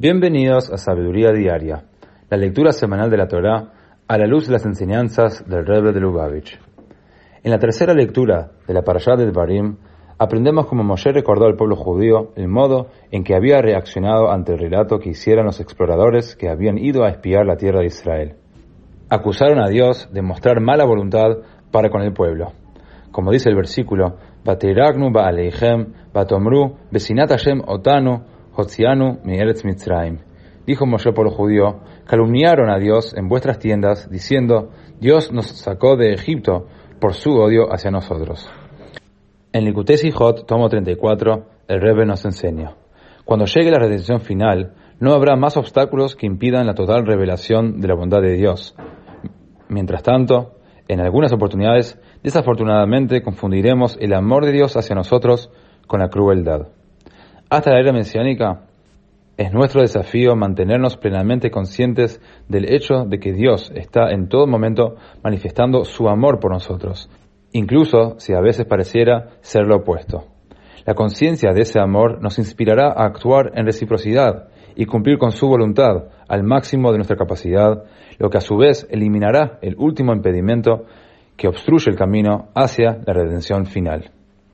Bienvenidos a Sabiduría Diaria, la lectura semanal de la Torá a la luz de las enseñanzas del Rebbe de Lubavitch. En la tercera lectura de la Parashá de Barim, aprendemos cómo Moshe recordó al pueblo judío el modo en que había reaccionado ante el relato que hicieron los exploradores que habían ido a espiar la tierra de Israel. Acusaron a Dios de mostrar mala voluntad para con el pueblo. Como dice el versículo, Batiragnu ba'aleichem, batomru, besinat Hashem otanu, hotzianu eretz mitzrayim. Dijo Moshe por judío, calumniaron a Dios en vuestras tiendas, diciendo, Dios nos sacó de Egipto por su odio hacia nosotros. En Likutei Hot, tomo 34, el Rebbe nos enseña, cuando llegue la redención final, no habrá más obstáculos que impidan la total revelación de la bondad de Dios. Mientras tanto, en algunas oportunidades, desafortunadamente, confundiremos el amor de Dios hacia nosotros con la crueldad. Hasta la era mesiánica, es nuestro desafío mantenernos plenamente conscientes del hecho de que Dios está en todo momento manifestando su amor por nosotros, incluso si a veces pareciera ser lo opuesto. La conciencia de ese amor nos inspirará a actuar en reciprocidad y cumplir con su voluntad al máximo de nuestra capacidad, lo que a su vez eliminará el último impedimento que obstruye el camino hacia la redención final.